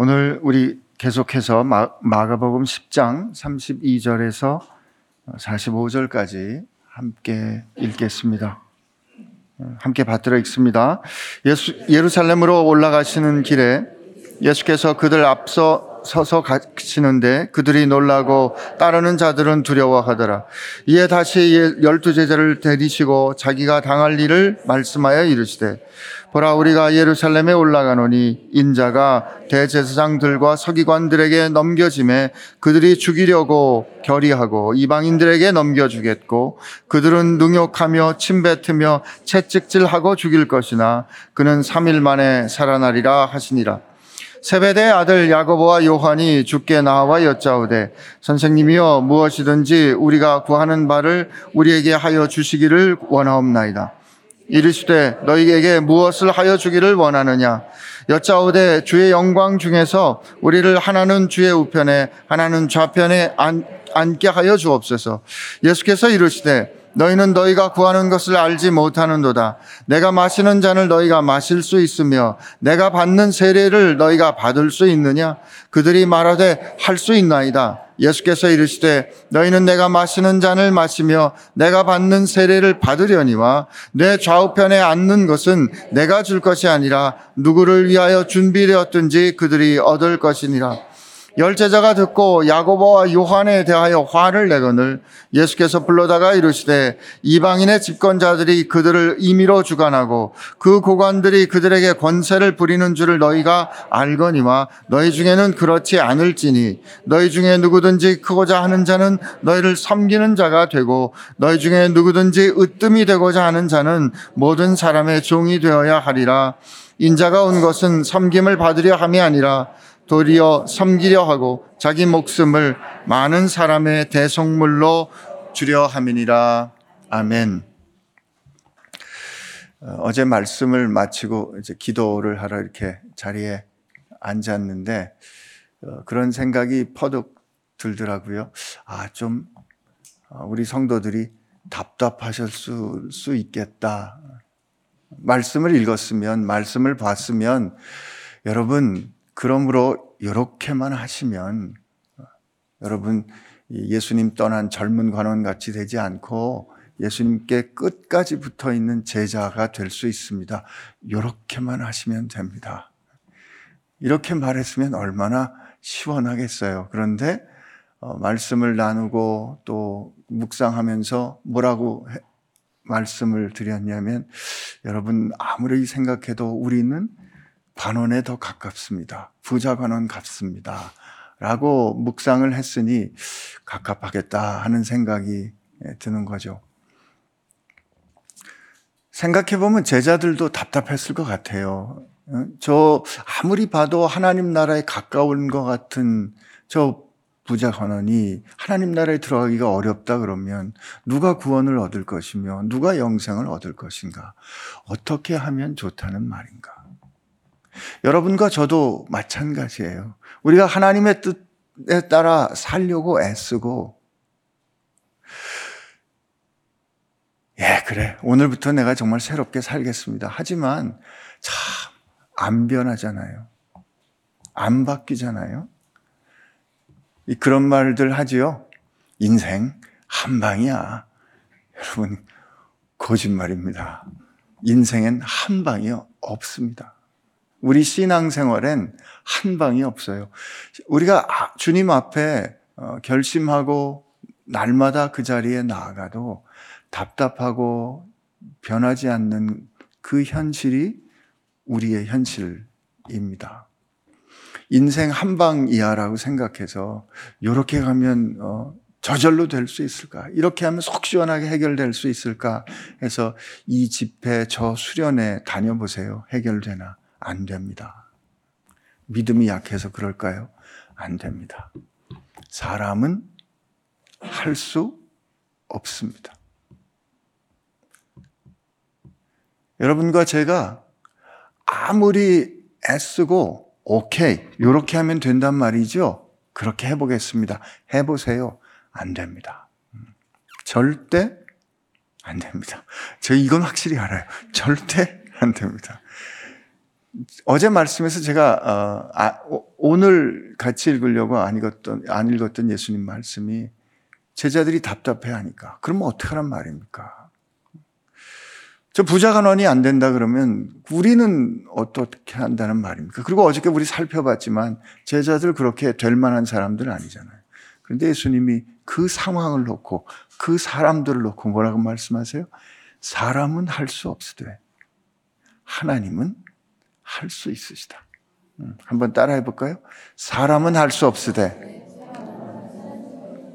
오늘 우리 계속해서 마, 마가복음 10장 32절에서 45절까지 함께 읽겠습니다. 함께 받들어 읽습니다. 예수, 예루살렘으로 올라가시는 길에 예수께서 그들 앞서 서서 가시는데 그들이 놀라고 따르는 자들은 두려워하더라. 이에 다시 열두 제자를 데리시고 자기가 당할 일을 말씀하여 이르시되 보라 우리가 예루살렘에 올라가노니 인자가 대제사장들과 서기관들에게 넘겨짐에 그들이 죽이려고 결의하고 이방인들에게 넘겨주겠고 그들은 능욕하며 침뱉으며 채찍질하고 죽일 것이나 그는 3일 만에 살아나리라 하시니라. 세베대 아들 야고보와 요한이 죽게 나와 여짜오되 선생님이여 무엇이든지 우리가 구하는 바를 우리에게 하여 주시기를 원하옵나이다. 이르시되 너희에게 무엇을 하여 주기를 원하느냐 여짜오되 주의 영광 중에서 우리를 하나는 주의 우편에 하나는 좌편에 앉, 게 하여 주옵소서 예수께서 이르시되 너희는 너희가 구하는 것을 알지 못하는도다. 내가 마시는 잔을 너희가 마실 수 있으며 내가 받는 세례를 너희가 받을 수 있느냐? 그들이 말하되 할 수 있나이다. 예수께서 이르시되 너희는 내가 마시는 잔을 마시며 내가 받는 세례를 받으려니와 내 좌우편에 앉는 것은 내가 줄 것이 아니라 누구를 위하여 준비되었든지 그들이 얻을 것이니라. 열제자가 듣고 야고보와 요한에 대하여 화를 내거늘 예수께서 불러다가 이르시되 이방인의 집권자들이 그들을 임의로 주관하고 그 고관들이 그들에게 권세를 부리는 줄을 너희가 알거니와 너희 중에는 그렇지 않을지니 너희 중에 누구든지 크고자 하는 자는 너희를 섬기는 자가 되고 너희 중에 누구든지 으뜸이 되고자 하는 자는 모든 사람의 종이 되어야 하리라. 인자가 온 것은 섬김을 받으려 함이 아니라 도리어 섬기려 하고 자기 목숨을 많은 사람의 대속물로 주려 함이니라. 아멘. 어, 어제 말씀을 마치고 이제 기도를 하러 이렇게 자리에 앉았는데 어, 그런 생각이 퍼득 들더라고요. 아, 좀 어, 우리 성도들이 답답하실 수, 수 있겠다. 말씀을 읽었으면, 말씀을 봤으면 여러분 그러므로 이렇게만 하시면 여러분 예수님 떠난 젊은 관원 같이 되지 않고 예수님께 끝까지 붙어 있는 제자가 될 수 있습니다. 이렇게만 하시면 됩니다. 이렇게 말했으면 얼마나 시원하겠어요. 그런데 어, 말씀을 나누고 또 묵상하면서 뭐라고 해, 말씀을 드렸냐면 여러분 아무리 생각해도 우리는 관원에 더 가깝습니다. 부자 관원 같습니다. 라고 묵상을 했으니 가깝하겠다 하는 생각이 드는 거죠. 생각해보면 제자들도 답답했을 것 같아요. 어? 저 아무리 봐도 하나님 나라에 가까운 것 같은 저 부자 관원이 하나님 나라에 들어가기가 어렵다 그러면 누가 구원을 얻을 것이며 누가 영생을 얻을 것인가? 어떻게 하면 좋다는 말인가? 여러분과 저도 마찬가지예요. 우리가 하나님의 뜻에 따라 살려고 애쓰고, 예, 그래. 오늘부터 내가 정말 새롭게 살겠습니다. 하지만 참 안 변하잖아요. 안 바뀌잖아요. 그런 말들 하지요. 인생 한 방이야. 여러분, 거짓말입니다. 인생엔 한 방이 없습니다. 우리 신앙생활엔 한 방이 없어요. 우리가 아, 주님 앞에 어, 결심하고 날마다 그 자리에 나아가도 답답하고 변하지 않는 그 현실이 우리의 현실입니다. 인생 한 방이야라고 생각해서 이렇게 가면 어, 저절로 될 수 있을까? 이렇게 하면 속 시원하게 해결될 수 있을까? 해서 이 집회 저 수련회 다녀보세요. 해결되나? 안 됩니다. 믿음이 약해서 그럴까요? 안 됩니다. 사람은 할 수 없습니다. 여러분과 제가 아무리 애쓰고 오케이 이렇게 하면 된단 말이죠. 그렇게 해보겠습니다. 해보세요. 안 됩니다. 절대 안 됩니다. 저 이건 확실히 알아요. 절대 안 됩니다. 어제 말씀에서 제가 어, 아, 오늘 같이 읽으려고 안 읽었던 안 읽었던 예수님 말씀이 제자들이 답답해하니까 그러면 어떻게 하란 말입니까? 저 부자 간원이 안 된다 그러면 우리는 어떻게 한다는 말입니까? 그리고 어저께 우리 살펴봤지만 제자들 그렇게 될 만한 사람들 아니잖아요. 그런데 예수님이 그 상황을 놓고 그 사람들을 놓고 뭐라고 말씀하세요? 사람은 할 수 없으되 하나님은 할 수 있으시다. 음, 한번 따라해 볼까요? 사람은 할 수 없으되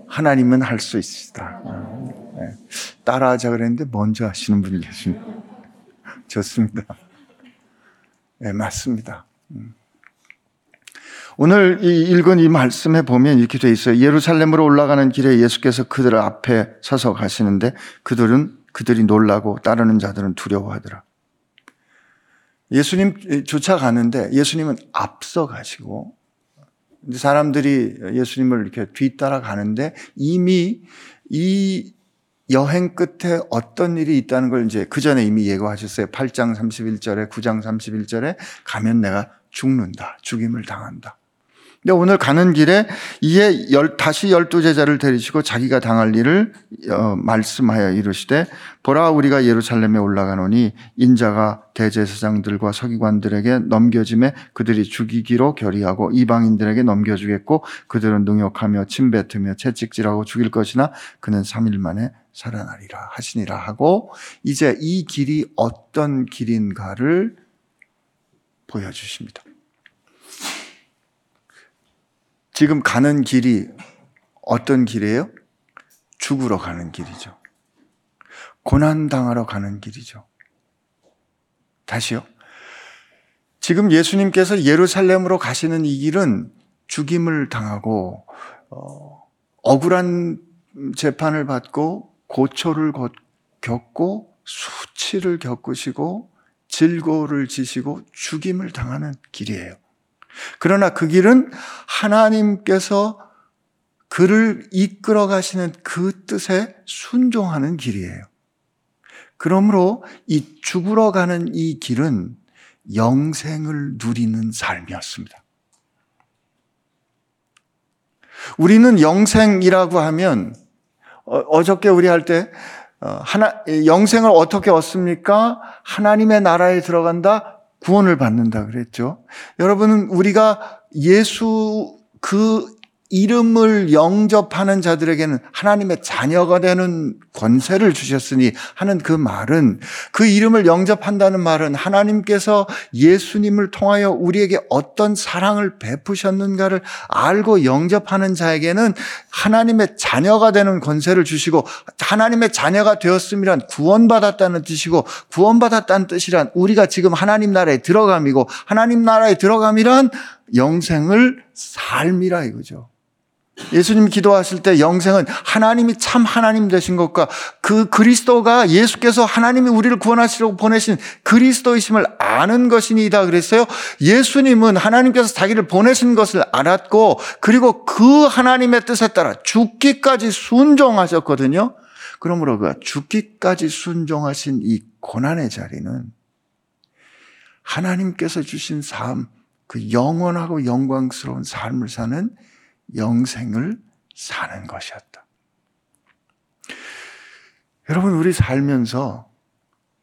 하나님은 할 수 있으시다. 음, 네. 따라하자 그랬는데 먼저 하시는 분이 계십니다. 좋습니다. 네, 맞습니다. 음. 오늘 이 읽은 이 말씀에 보면 이렇게 돼 있어요. 예루살렘으로 올라가는 길에 예수께서 그들 앞에 서서 가시는데 그들은 그들이 놀라고 따르는 자들은 두려워하더라. 예수님 쫓아가는데 예수님은 앞서 가시고 사람들이 예수님을 이렇게 뒤따라 가는데 이미 이 여행 끝에 어떤 일이 있다는 걸 이제 그 전에 이미 예고하셨어요. 8장 31절에 9장 31절에 가면 내가 죽는다. 죽임을 당한다. 근데 오늘 가는 길에 이에 열, 다시 열두 제자를 데리시고 자기가 당할 일을 어, 말씀하여 이르시되 보라 우리가 예루살렘에 올라가노니 인자가 대제사장들과 서기관들에게 넘겨짐에 그들이 죽이기로 결의하고 이방인들에게 넘겨주겠고 그들은 능욕하며 침뱉으며 채찍질하고 죽일 것이나 그는 3일 만에 살아나리라 하시니라 하고 이제 이 길이 어떤 길인가를 보여주십니다. 지금 가는 길이 어떤 길이에요? 죽으러 가는 길이죠. 고난당하러 가는 길이죠. 다시요. 지금 예수님께서 예루살렘으로 가시는 이 길은 죽임을 당하고, 어, 억울한 재판을 받고, 고초를 겪고, 수치를 겪으시고, 질고를 지시고, 죽임을 당하는 길이에요. 그러나 그 길은 하나님께서 그를 이끌어 가시는 그 뜻에 순종하는 길이에요. 그러므로 이 죽으러 가는 이 길은 영생을 누리는 삶이었습니다. 우리는 영생이라고 하면 어, 어저께 우리 할때 어, 하나 영생을 어떻게 얻습니까? 하나님의 나라에 들어간다. 구원을 받는다 그랬죠. 여러분은 우리가 예수 그 이름을 영접하는 자들에게는 하나님의 자녀가 되는 권세를 주셨으니 하는 그 말은 그 이름을 영접한다는 말은 하나님께서 예수님을 통하여 우리에게 어떤 사랑을 베푸셨는가를 알고 영접하는 자에게는 하나님의 자녀가 되는 권세를 주시고 하나님의 자녀가 되었음이란 구원받았다는 뜻이고 구원받았다는 뜻이란 우리가 지금 하나님 나라에 들어감이고 하나님 나라에 들어감이란 영생을 삶이라 이거죠. 예수님 기도하실 때 영생은 하나님이 참 하나님 되신 것과 그 그리스도가 예수께서 하나님이 우리를 구원하시려고 보내신 그리스도이심을 아는 것이니다 그랬어요. 예수님은 하나님께서 자기를 보내신 것을 알았고 그리고 그 하나님의 뜻에 따라 죽기까지 순종하셨거든요. 그러므로 그 죽기까지 순종하신 이 고난의 자리는 하나님께서 주신 삶, 그 영원하고 영광스러운 삶을 사는 영생을 사는 것이었다. 여러분, 우리 살면서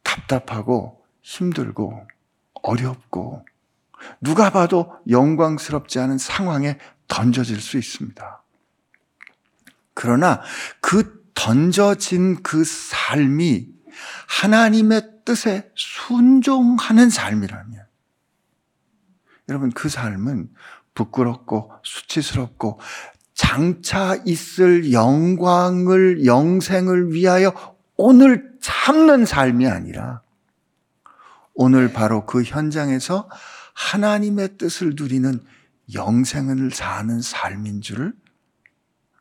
답답하고 힘들고 어렵고 누가 봐도 영광스럽지 않은 상황에 던져질 수 있습니다. 그러나 그 던져진 그 삶이 하나님의 뜻에 순종하는 삶이라면 여러분 그 삶은 부끄럽고 수치스럽고 장차 있을 영광을 영생을 위하여 오늘 참는 삶이 아니라 오늘 바로 그 현장에서 하나님의 뜻을 누리는 영생을 사는 삶인 줄을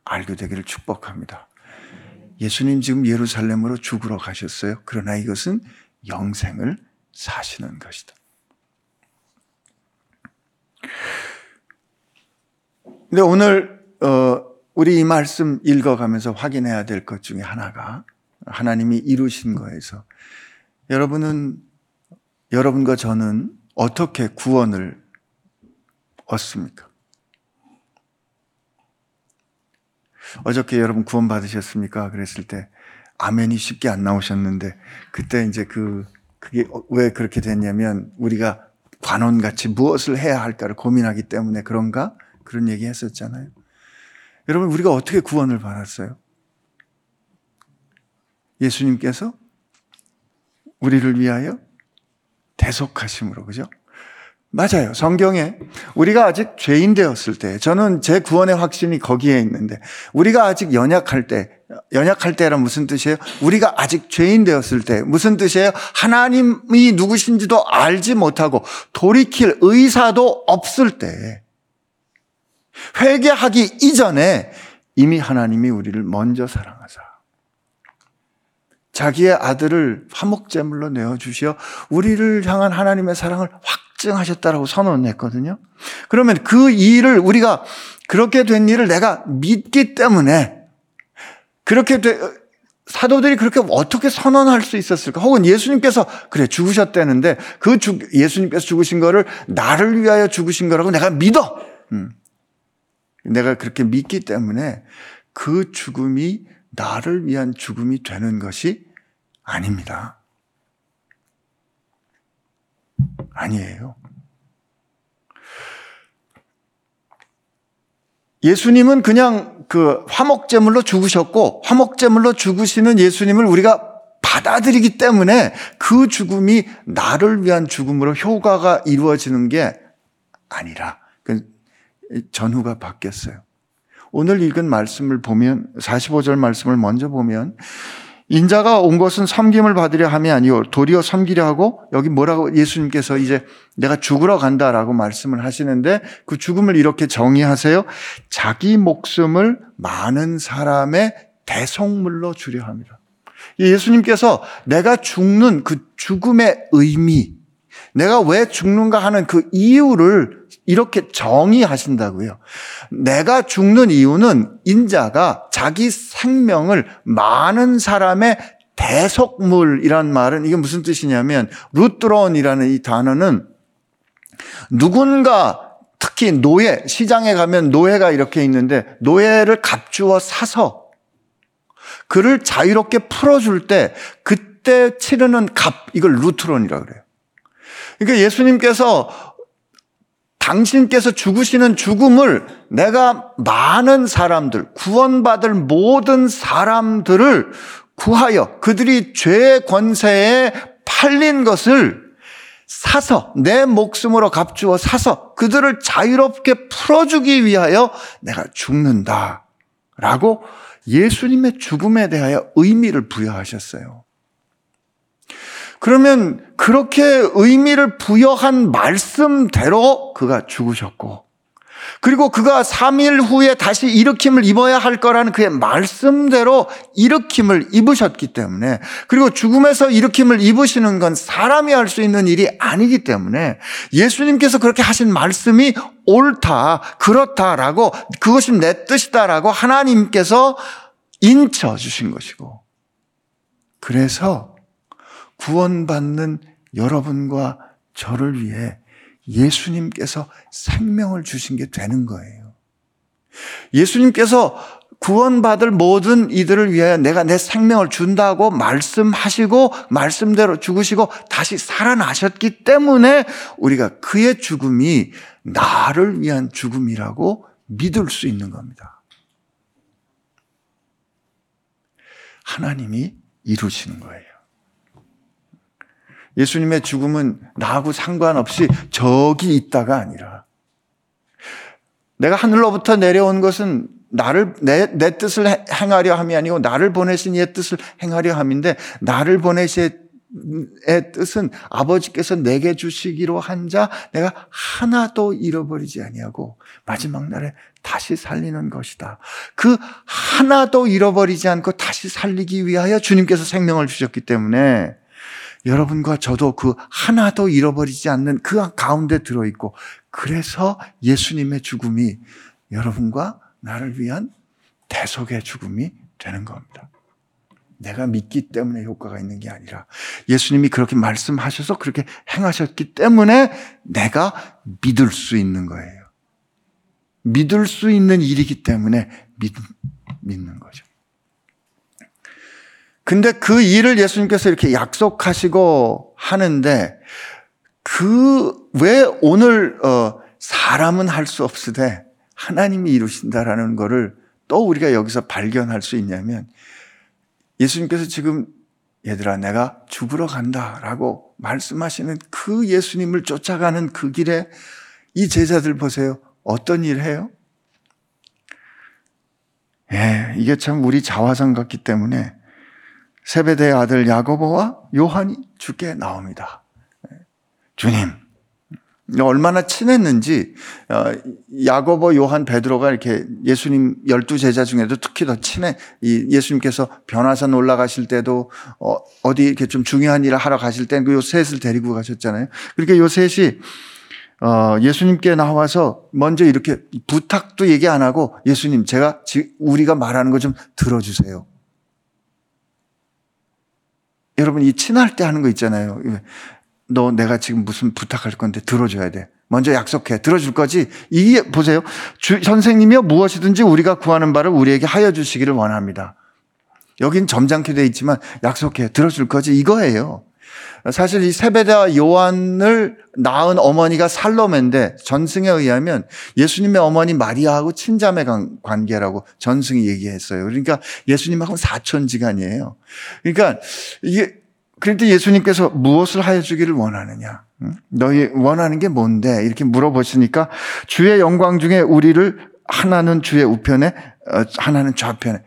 알게 되기를 축복합니다. 예수님 지금 예루살렘으로 죽으러 가셨어요. 그러나 이것은 영생을 사시는 것이다. 근데 오늘 어, 우리 이 말씀 읽어가면서 확인해야 될 것 중에 하나가 하나님이 이루신 거에서 여러분은 여러분과 저는 어떻게 구원을 얻습니까? 어저께 여러분 구원 받으셨습니까? 그랬을 때 아멘이 쉽게 안 나오셨는데 그때 이제 그 그게 왜 그렇게 됐냐면 우리가 관원같이 무엇을 해야 할까를 고민하기 때문에 그런가? 그런 얘기 했었잖아요. 여러분, 우리가 어떻게 구원을 받았어요? 예수님께서 우리를 위하여 대속하심으로, 그죠? 맞아요. 성경에 우리가 아직 죄인 되었을 때, 저는 제 구원의 확신이 거기에 있는데, 우리가 아직 연약할 때, 연약할 때란 무슨 뜻이에요? 우리가 아직 죄인 되었을 때, 무슨 뜻이에요? 하나님이 누구신지도 알지 못하고 돌이킬 의사도 없을 때, 회개하기 이전에 이미 하나님이 우리를 먼저 사랑하사, 자기의 아들을 화목제물로 내어 주시어 우리를 향한 하나님의 사랑을 확 확증하셨다라고 선언했거든요. 그러면 그 일을 우리가 그렇게 된 일을 내가 믿기 때문에 그렇게 되, 사도들이 그렇게 어떻게 선언할 수 있었을까? 혹은 예수님께서 그래 죽으셨다는데 그 주, 예수님께서 죽으신 거를 나를 위하여 죽으신 거라고 내가 믿어. 음. 내가 그렇게 믿기 때문에 그 죽음이 나를 위한 죽음이 되는 것이 아닙니다. 아니에요. 예수님은 그냥 그 화목제물로 죽으셨고 화목제물로 죽으시는 예수님을 우리가 받아들이기 때문에 그 죽음이 나를 위한 죽음으로 효과가 이루어지는 게 아니라 그 전후가 바뀌었어요. 오늘 읽은 말씀을 보면 45절 말씀을 먼저 보면 인자가 온 것은 섬김을 받으려 함이 아니요 도리어 섬기려 하고 여기 뭐라고 예수님께서 이제 내가 죽으러 간다라고 말씀을 하시는데 그 죽음을 이렇게 정의하세요. 자기 목숨을 많은 사람의 대속물로 주려 합니다. 예수님께서 내가 죽는 그 죽음의 의미, 내가 왜 죽는가 하는 그 이유를 이렇게 정의하신다고요. 내가 죽는 이유는 인자가 자기 생명을 많은 사람의 대속물이란 말은 이게 무슨 뜻이냐면 루트론이라는 이 단어는 누군가 특히 노예 시장에 가면 노예가 이렇게 있는데 노예를 갑주어 사서 그를 자유롭게 풀어줄 때 그때 치르는 값 이걸 루트론이라고 그래요. 그러니까 예수님께서 당신께서 죽으시는 죽음을 내가 많은 사람들, 구원받을 모든 사람들을 구하여 그들이 죄의 권세에 팔린 것을 사서 내 목숨으로 값주어 사서 그들을 자유롭게 풀어주기 위하여 내가 죽는다. 라고 예수님의 죽음에 대하여 의미를 부여하셨어요. 그러면 그렇게 의미를 부여한 말씀대로 그가 죽으셨고, 그리고 그가 3일 후에 다시 일으킴을 입어야 할 거라는 그의 말씀대로 일으킴을 입으셨기 때문에, 그리고 죽음에서 일으킴을 입으시는 건 사람이 할 수 있는 일이 아니기 때문에, 예수님께서 그렇게 하신 말씀이 옳다, 그렇다라고, 그것이 내 뜻이다라고 하나님께서 인쳐 주신 것이고, 그래서 구원받는 여러분과 저를 위해 예수님께서 생명을 주신 게 되는 거예요. 예수님께서 구원받을 모든 이들을 위하여 내가 내 생명을 준다고 말씀하시고 말씀대로 죽으시고 다시 살아나셨기 때문에 우리가 그의 죽음이 나를 위한 죽음이라고 믿을 수 있는 겁니다. 하나님이 이루시는 거예요. 예수님의 죽음은 나하고 상관없이 저기 있다가 아니라 내가 하늘로부터 내려온 것은 나를 내, 내 뜻을 행하려 함이 아니고 나를 보내신 이의 뜻을 행하려 함인데 나를 보내신 의 뜻은 아버지께서 내게 주시기로 한 자 내가 하나도 잃어버리지 아니하고 마지막 날에 다시 살리는 것이다. 그 하나도 잃어버리지 않고 다시 살리기 위하여 주님께서 생명을 주셨기 때문에 여러분과 저도 그 하나도 잃어버리지 않는 그 가운데 들어있고, 그래서 예수님의 죽음이 여러분과 나를 위한 대속의 죽음이 되는 겁니다. 내가 믿기 때문에 효과가 있는 게 아니라 예수님이 그렇게 말씀하셔서 그렇게 행하셨기 때문에 내가 믿을 수 있는 거예요. 믿을 수 있는 일이기 때문에 믿, 믿는 거죠. 근데 그 일을 예수님께서 이렇게 약속하시고 하는데 그 왜 오늘 어 사람은 할 수 없으되 하나님이 이루신다라는 거를 또 우리가 여기서 발견할 수 있냐면 예수님께서 지금 얘들아 내가 죽으러 간다라고 말씀하시는 그 예수님을 쫓아가는 그 길에 이 제자들 보세요. 어떤 일 해요? 예, 이게 참 우리 자화상 같기 때문에 세베대의 아들 야고보와 요한이 죽게 나옵니다. 주님, 얼마나 친했는지 어, 야고보, 요한, 베드로가 이렇게 예수님 열두 제자 중에도 특히 더 친해. 이 예수님께서 변화산 올라가실 때도 어, 디 이렇게 좀 중요한 일을 하러 가실 때요 셋을 데리고 가셨잖아요. 그러니까 요 셋이 어, 예수님께 나와서 먼저 이렇게 부탁도 얘기 안 하고 예수님 제가 우리가 말하는 거 좀 들어주세요. 여러분 이 친할 때 하는 거 있잖아요. 너 내가 지금 무슨 부탁할 건데 들어줘야 돼. 먼저 약속해. 들어줄 거지? 이게 보세요. 주, 선생님이여 무엇이든지 우리가 구하는 바를 우리에게 하여 주시기를 원합니다. 여긴 점잖게 돼 있지만 약속해. 들어줄 거지? 이거예요. 사실 이 세베다 요한을 낳은 어머니가 살로메인데 전승에 의하면 예수님의 어머니 마리아하고 친자매 관계라고 전승이 얘기했어요. 그러니까 예수님하고 사촌지간이에요. 그러니까 이게 그런데 예수님께서 무엇을 하여 주기를 원하느냐? 너희 원하는 게 뭔데? 이렇게 물어보시니까 주의 영광 중에 우리를 하나는 주의 우편에 어, 하나는 좌편에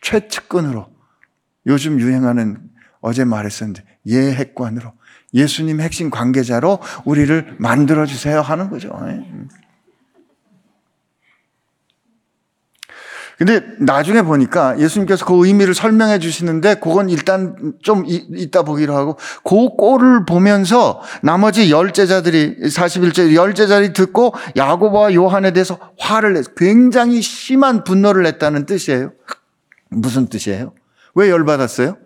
최측근으로 요즘 유행하는 어제 말했었는데 예핵관으로 예수님 핵심 관계자로 우리를 만들어 주세요 하는 거죠. 예. 근데 나중에 보니까 예수님께서 그 의미를 설명해 주시는데 그건 일단 좀 이따 보기로 하고 그 꼴을 보면서 나머지 열 제자들이 41절 열 제자들이 듣고 야고보와 요한에 대해서 화를 내 굉장히 심한 분노를 냈다는 뜻이에요. 무슨 뜻이에요? 왜 열받았어요?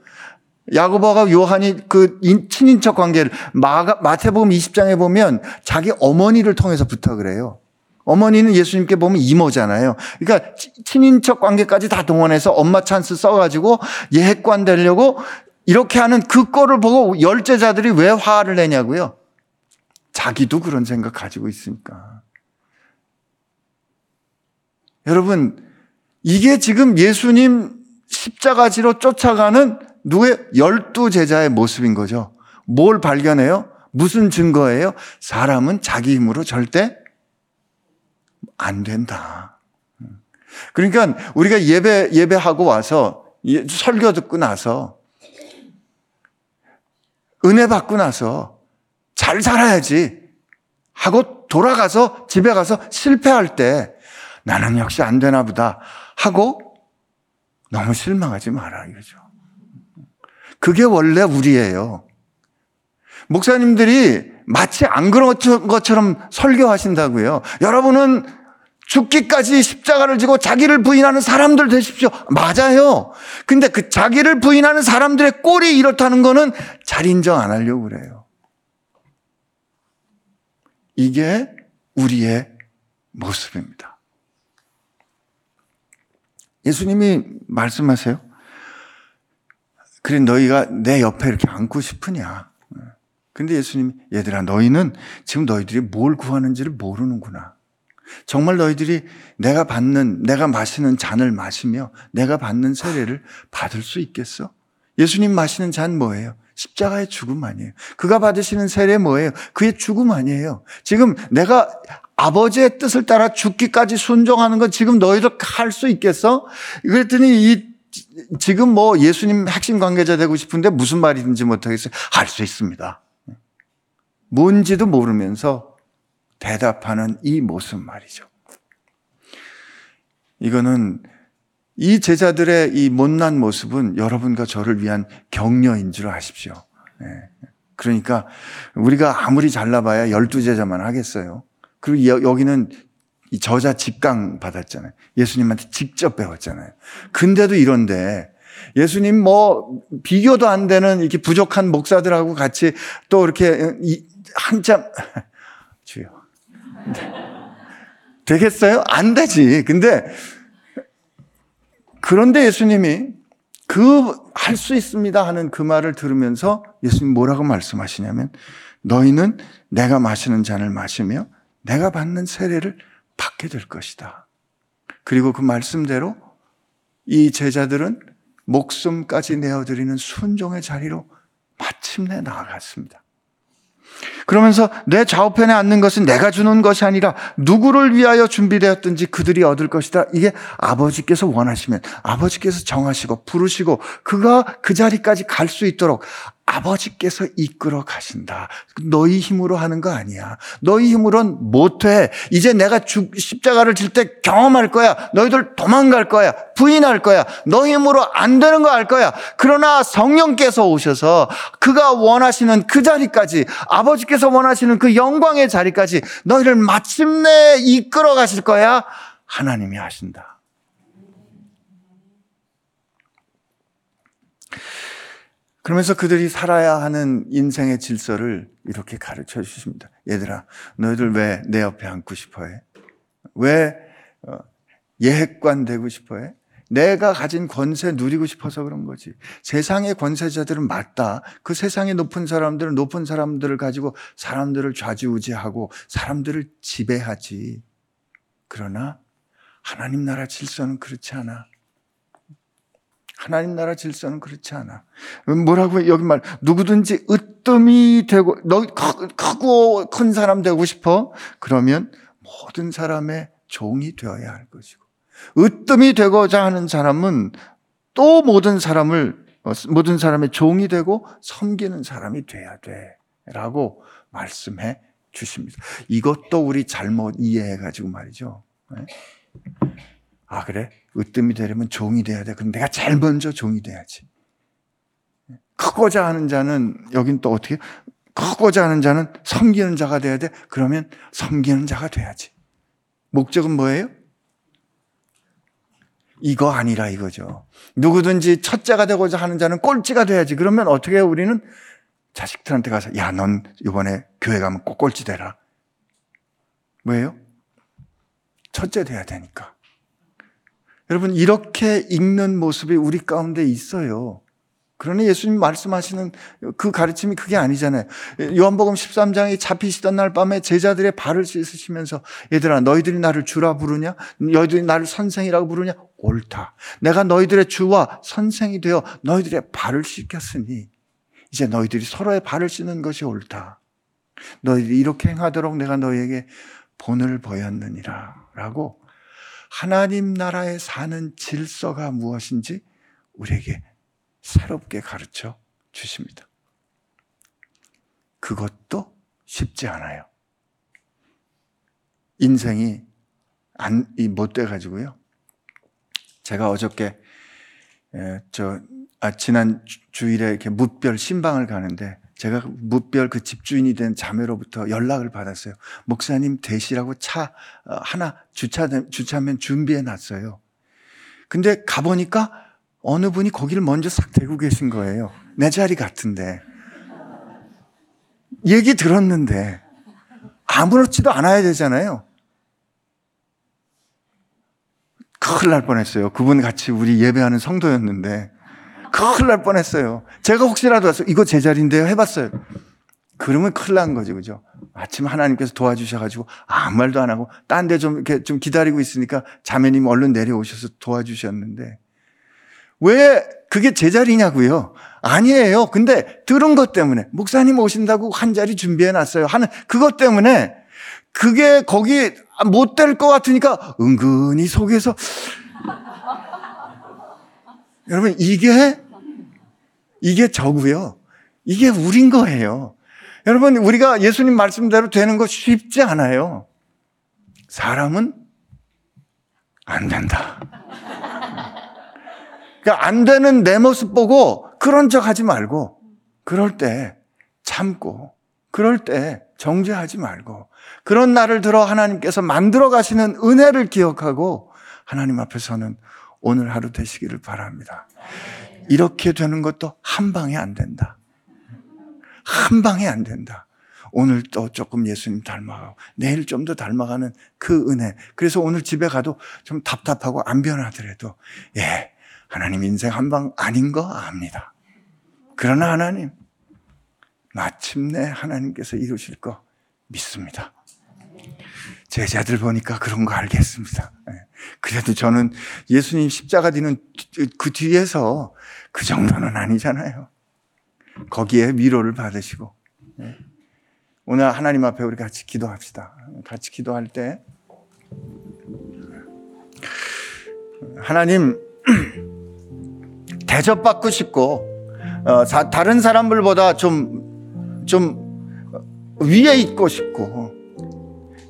야고보가 요한이 그 친인척 관계를 마, 마태복음 20장에 보면 자기 어머니를 통해서 부탁을 해요. 어머니는 예수님께 보면 이모잖아요. 그러니까 친인척 관계까지 다 동원해서 엄마 찬스 써가지고 예핵관 되려고 이렇게 하는 그 꼴을 보고 열제자들이 왜 화를 내냐고요. 자기도 그런 생각 가지고 있으니까. 여러분, 이게 지금 예수님 십자가지로 쫓아가는 누구의 열두 제자의 모습인 거죠. 뭘 발견해요? 무슨 증거예요? 사람은 자기 힘으로 절대 안 된다. 그러니까 우리가 예배, 예배하고 와서 예, 설교 듣고 나서 은혜 받고 나서 잘 살아야지 하고 돌아가서 집에 가서 실패할 때 나는 역시 안 되나 보다 하고 너무 실망하지 마라 이거죠. 그게 원래 우리예요. 목사님들이 마치 안 그런 것처럼 설교하신다고요. 여러분은 죽기까지 십자가를 지고 자기를 부인하는 사람들 되십시오. 맞아요. 근데 그 자기를 부인하는 사람들의 꼴이 이렇다는 거는 잘 인정 안 하려고 그래요. 이게 우리의 모습입니다. 예수님이 말씀하세요. 그래, 너희가 내 옆에 이렇게 앉고 싶으냐. 근데 예수님이, 얘들아, 너희는 지금 너희들이 뭘 구하는지를 모르는구나. 정말 너희들이 내가 받는, 내가 마시는 잔을 마시며 내가 받는 세례를 받을 수 있겠어? 예수님 마시는 잔 뭐예요? 십자가의 죽음 아니에요. 그가 받으시는 세례 뭐예요? 그의 죽음 아니에요. 지금 내가 아버지의 뜻을 따라 죽기까지 순종하는 건 지금 너희도 할수 있겠어? 그랬더니 이 지금 뭐 예수님 핵심 관계자 되고 싶은데 무슨 말인지 못하겠어요. 할 수 있습니다. 뭔지도 모르면서 대답하는 이 모습 말이죠. 이거는 이 제자들의 이 못난 모습은 여러분과 저를 위한 격려인 줄 아십시오. 네. 그러니까 우리가 아무리 잘나봐야 열두 제자만 하겠어요. 그리고 여기는 저자 직강 받았잖아요. 예수님한테 직접 배웠잖아요. 근데도 이런데 예수님 뭐 비교도 안 되는 이렇게 부족한 목사들하고 같이 또 이렇게 한참 주요. 되겠어요? 안 되지. 근데 그런데 예수님이 그 할 수 있습니다 하는 그 말을 들으면서 예수님 뭐라고 말씀하시냐면 너희는 내가 마시는 잔을 마시며 내가 받는 세례를 받게 될 것이다. 그리고 그 말씀대로 이 제자들은 목숨까지 내어드리는 순종의 자리로 마침내 나아갔습니다. 그러면서 내 좌우편에 앉는 것은 내가 주는 것이 아니라 누구를 위하여 준비되었든지 그들이 얻을 것이다. 이게 아버지께서 원하시면 아버지께서 정하시고 부르시고 그가 그 자리까지 갈 수 있도록 아버지께서 이끌어 가신다. 너희 힘으로 하는 거 아니야. 너희 힘으론 못해. 이제 내가 십자가를 질 때 경험할 거야. 너희들 도망갈 거야. 부인할 거야. 너희 힘으로 안 되는 거 알 거야. 그러나 성령께서 오셔서 그가 원하시는 그 자리까지 아버지께서 원하시는 그 영광의 자리까지 너희를 마침내 이끌어 가실 거야. 하나님이 하신다. 그러면서 그들이 살아야 하는 인생의 질서를 이렇게 가르쳐 주십니다. 얘들아, 너희들 왜 내 옆에 앉고 싶어 해? 왜 어, 예핵관 되고 싶어 해? 내가 가진 권세 누리고 싶어서 그런 거지. 세상의 권세자들은 맞다. 그 세상에 높은 사람들은 높은 사람들을 가지고 사람들을 좌지우지하고 사람들을 지배하지. 그러나 하나님 나라 질서는 그렇지 않아. 하나님 나라 질서는 그렇지 않아. 뭐라고 여기 말 누구든지 으뜸이 되고 너 크고 큰 사람 되고 싶어? 그러면 모든 사람의 종이 되어야 할 것이고 으뜸이 되고자 하는 사람은 또 모든 사람을 어, 모든 사람의 종이 되고 섬기는 사람이 돼야 돼라고 말씀해 주십니다. 이것도 우리 잘못 이해해 가지고 말이죠. 네? 아 그래? 으뜸이 되려면 종이 돼야 돼. 그럼 내가 제일 먼저 종이 돼야지. 크고자 하는 자는 여긴 또 어떻게 크고자 하는 자는 섬기는 자가 돼야 돼. 그러면 섬기는 자가 돼야지. 목적은 뭐예요? 이거 아니라 이거죠. 누구든지 첫째가 되고자 하는 자는 꼴찌가 돼야지. 그러면 어떻게? 우리는 자식들한테 가서 야, 넌 이번에 교회 가면 꼭 꼴찌 되라. 왜요? 첫째 돼야 되니까. 여러분, 이렇게 읽는 모습이 우리 가운데 있어요. 그러나 예수님 말씀하시는 그 가르침이 그게 아니잖아요. 요한복음 13장에 잡히시던 날 밤에 제자들의 발을 씻으시면서 얘들아 너희들이 나를 주라 부르냐? 너희들이 나를 선생이라고 부르냐? 옳다. 내가 너희들의 주와 선생이 되어 너희들의 발을 씻겼으니 이제 너희들이 서로의 발을 씻는 것이 옳다. 너희들이 이렇게 행하도록 내가 너희에게 본을 보였느니라 라고 하나님 나라에 사는 질서가 무엇인지 우리에게 새롭게 가르쳐 주십니다. 그것도 쉽지 않아요. 인생이 안, 못 돼가지고요. 제가 어저께, 에, 저, 아, 지난 주일에 이렇게 무별 신방을 가는데 제가 무별 그 집주인이 된 자매로부터 연락을 받았어요. 목사님 대시라고 차 어, 하나 주차, 주차면 준비해 놨어요. 근데 가 보니까 어느 분이 거기를 먼저 싹 대고 계신 거예요. 내 자리 같은데. 얘기 들었는데 아무렇지도 않아야 되잖아요. 큰일 날 뻔했어요. 그분 같이 우리 예배하는 성도였는데 큰일 날 뻔했어요. 제가 혹시라도 와서 이거 제 자리인데요 해봤어요. 그러면 큰일 난 거지, 그죠? 마침 하나님께서 도와주셔가지고 아무 말도 안 하고 딴 데 좀 이렇게 좀 기다리고 있으니까 자매님 얼른 내려오셔서 도와주셨는데 왜 그게 제 자리냐고요? 아니에요. 근데 들은 것 때문에 목사님 오신다고 한 자리 준비해 놨어요. 하는 그것 때문에 그게 거기 못 될 것 같으니까 은근히 속에서 여러분 이게 이게 저고요. 이게 우린 거예요. 여러분, 우리가 예수님 말씀대로 되는 거 쉽지 않아요. 사람은 안 된다. 그러니까 안 되는 내 모습 보고 그런 척 하지 말고, 그럴 때 참고, 그럴 때 정죄하지 말고, 그런 날을 들어 하나님께서 만들어 가시는 은혜를 기억하고, 하나님 앞에서는 오늘 하루 되시기를 바랍니다. 이렇게 되는 것도 한 방에 안 된다. 한 방에 안 된다. 오늘 또 조금 예수님 닮아가고 내일 좀 더 닮아가는 그 은혜. 그래서 오늘 집에 가도 좀 답답하고 안 변하더라도 예, 하나님 인생 한 방 아닌 거 압니다. 그러나 하나님 마침내 하나님께서 이루실 거 믿습니다. 제자들 보니까 그런 거 알겠습니다. 예. 그래도 저는 예수님 십자가 뒤는 그 뒤에서 그 정도는 아니잖아요. 거기에 위로를 받으시고. 예. 오늘 하나님 앞에 우리 같이 기도합시다. 같이 기도할 때 하나님 대접받고 싶고 어, 다른 사람들보다 좀, 좀 위에 있고 싶고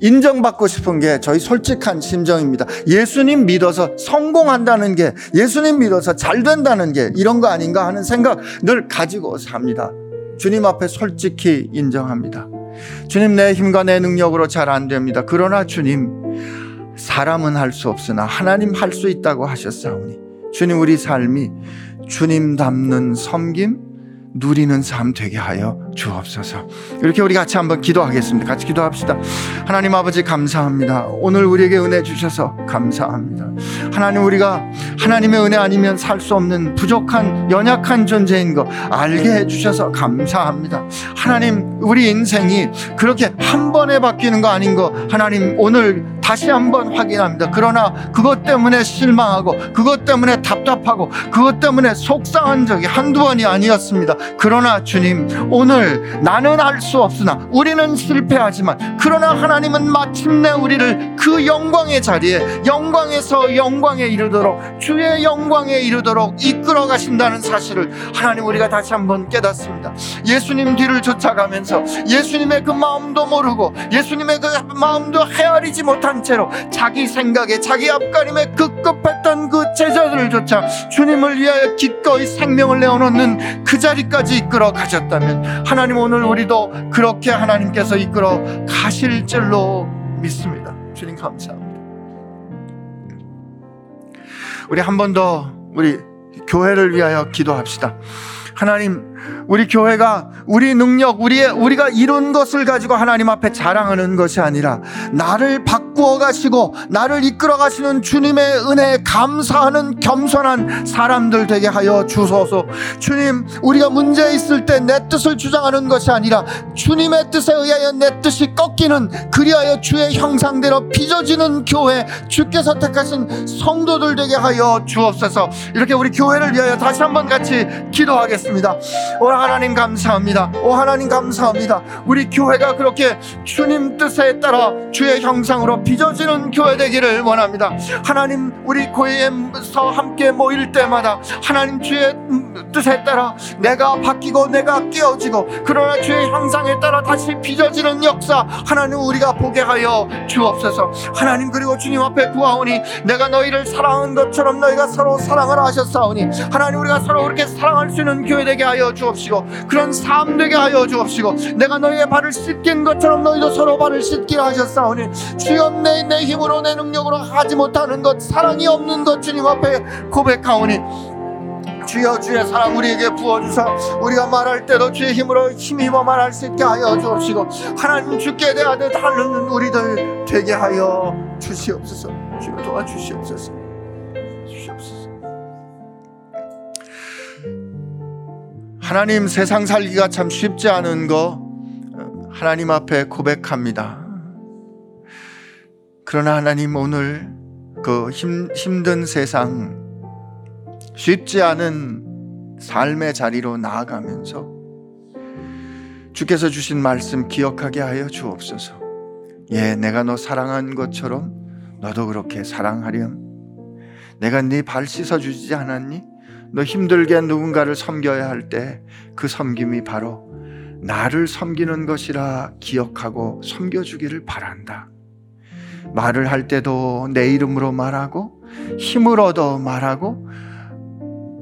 인정받고 싶은 게 저희 솔직한 심정입니다. 예수님 믿어서 성공한다는 게 예수님 믿어서 잘 된다는 게 이런 거 아닌가 하는 생각 늘 가지고 삽니다. 주님 앞에 솔직히 인정합니다. 주님 내 힘과 내 능력으로 잘 안 됩니다. 그러나 주님 사람은 할 수 없으나 하나님 할 수 있다고 하셨사오니 주님 우리 삶이 주님 닮는 섬김 누리는 삶 되게 하여 주옵소서. 이렇게 우리 같이 한번 기도하겠습니다. 같이 기도합시다. 하나님 아버지 감사합니다. 오늘 우리에게 은혜 주셔서 감사합니다. 하나님 우리가 하나님의 은혜 아니면 살 수 없는 부족한 연약한 존재인 거 알게 해 주셔서 감사합니다. 하나님 우리 인생이 그렇게 한 번에 바뀌는 거 아닌 거 하나님 오늘 다시 한번 확인합니다. 그러나 그것 때문에 실망하고 그것 때문에 답답하고 그것 때문에 속상한 적이 한두 번이 아니었습니다. 그러나 주님, 오늘 나는 알 수 없으나 우리는 실패하지만 그러나 하나님은 마침내 우리를 그 영광의 자리에 영광에서 영광에 이르도록 주의 영광에 이르도록 이끌어 가신다는 사실을 하나님 우리가 다시 한번 깨닫습니다. 예수님 뒤를 쫓아가면서 예수님의 그 마음도 모르고 예수님의 그 마음도 헤아리지 못한 채로 자기 생각에 자기 앞가림에 급급했던 그 제자들을 쫓아 주님을 위하여 기꺼이 생명을 내어놓는 그 자리까지 이끌어 가셨다면 하나님 오늘 우리도 그렇게 하나님께서 이끌어 가실 줄로 믿습니다. 주님 감사합니다. 우리 한 번 더 우리 교회를 위하여 기도합시다. 하나님 우리 교회가 우리 능력, 우리의 우리가 이룬 것을 가지고 하나님 앞에 자랑하는 것이 아니라 나를 바꾸어 가시고 나를 이끌어 가시는 주님의 은혜에 감사하는 겸손한 사람들 되게 하여 주소서. 주님, 우리가 문제 있을 때 내 뜻을 주장하는 것이 아니라 주님의 뜻에 의하여 내 뜻이 꺾이는 그리하여 주의 형상대로 빚어지는 교회, 주께서 택하신 성도들 되게 하여 주옵소서. 이렇게 우리 교회를 위하여 다시 한번 같이 기도하겠습니다. 오 하나님 감사합니다. 오 하나님 감사합니다. 우리 교회가 그렇게 주님 뜻에 따라 주의 형상으로 빚어지는 교회 되기를 원합니다. 하나님 우리 교회에서 함께 모일 때마다 하나님 주의 뜻에 따라 내가 바뀌고 내가 깨어지고 그러나 주의 형상에 따라 다시 빚어지는 역사 하나님 우리가 보게 하여 주옵소서. 하나님 그리고 주님 앞에 구하오니 내가 너희를 사랑한 것처럼 너희가 서로 사랑을 하셨사오니 하나님 우리가 서로 그렇게 사랑할 수 있는 교회 되게 하여 주옵소서. 주옵시고 그런 삶 되게 하여 주옵시고 내가 너희의 발을 씻긴 것처럼 너희도 서로 발을 씻기라 하셨사오니 주여 내, 내 힘으로 내 능력으로 하지 못하는 것 사랑이 없는 것 주님 앞에 고백하오니 주여 주의 사랑 우리에게 부어주사 우리가 말할 때도 주의 힘으로 힘입어 말할 수 있게 하여 주옵시고 하나님 주께 대하듯 하는 우리들 되게 하여 주시옵소서. 주여 도와주시옵소서 하나님 세상 살기가 참 쉽지 않은 거 하나님 앞에 고백합니다. 그러나 하나님 오늘 그 힘, 힘든 세상 쉽지 않은 삶의 자리로 나아가면서 주께서 주신 말씀 기억하게 하여 주옵소서. 예, 내가 너 사랑한 것처럼 너도 그렇게 사랑하렴. 내가 네 발 씻어 주지 않았니? 너 힘들게 누군가를 섬겨야 할 때 그 섬김이 바로 나를 섬기는 것이라 기억하고 섬겨주기를 바란다. 말을 할 때도 내 이름으로 말하고 힘을 얻어 말하고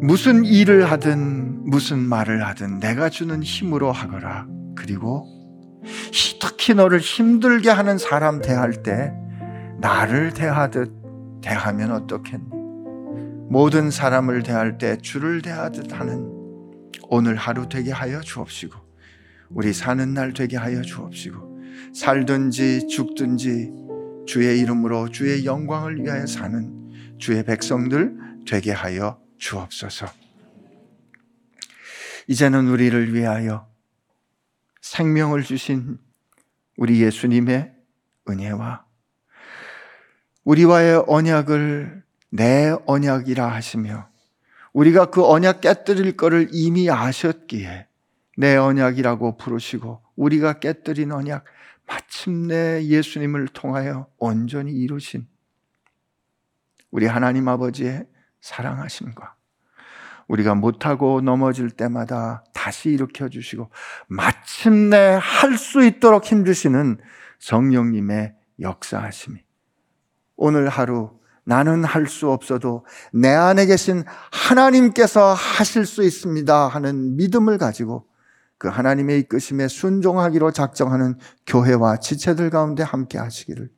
무슨 일을 하든 무슨 말을 하든 내가 주는 힘으로 하거라. 그리고 특히 너를 힘들게 하는 사람 대할 때 나를 대하듯 대하면 어떻겠니? 모든 사람을 대할 때 주를 대하듯 하는 오늘 하루 되게 하여 주옵시고 우리 사는 날 되게 하여 주옵시고 살든지 죽든지 주의 이름으로 주의 영광을 위하여 사는 주의 백성들 되게 하여 주옵소서. 이제는 우리를 위하여 생명을 주신 우리 예수님의 은혜와 우리와의 언약을 내 언약이라 하시며 우리가 그 언약 깨뜨릴 것을 이미 아셨기에 내 언약이라고 부르시고 우리가 깨뜨린 언약 마침내 예수님을 통하여 온전히 이루신 우리 하나님 아버지의 사랑하심과 우리가 못하고 넘어질 때마다 다시 일으켜 주시고 마침내 할 수 있도록 힘주시는 성령님의 역사하심이 오늘 하루 나는 할 수 없어도 내 안에 계신 하나님께서 하실 수 있습니다 하는 믿음을 가지고 그 하나님의 이끄심에 순종하기로 작정하는 교회와 지체들 가운데 함께 하시기를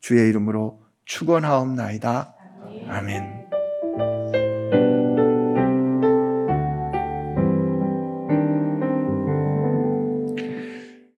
주의 이름으로 축원하옵나이다. 아멘.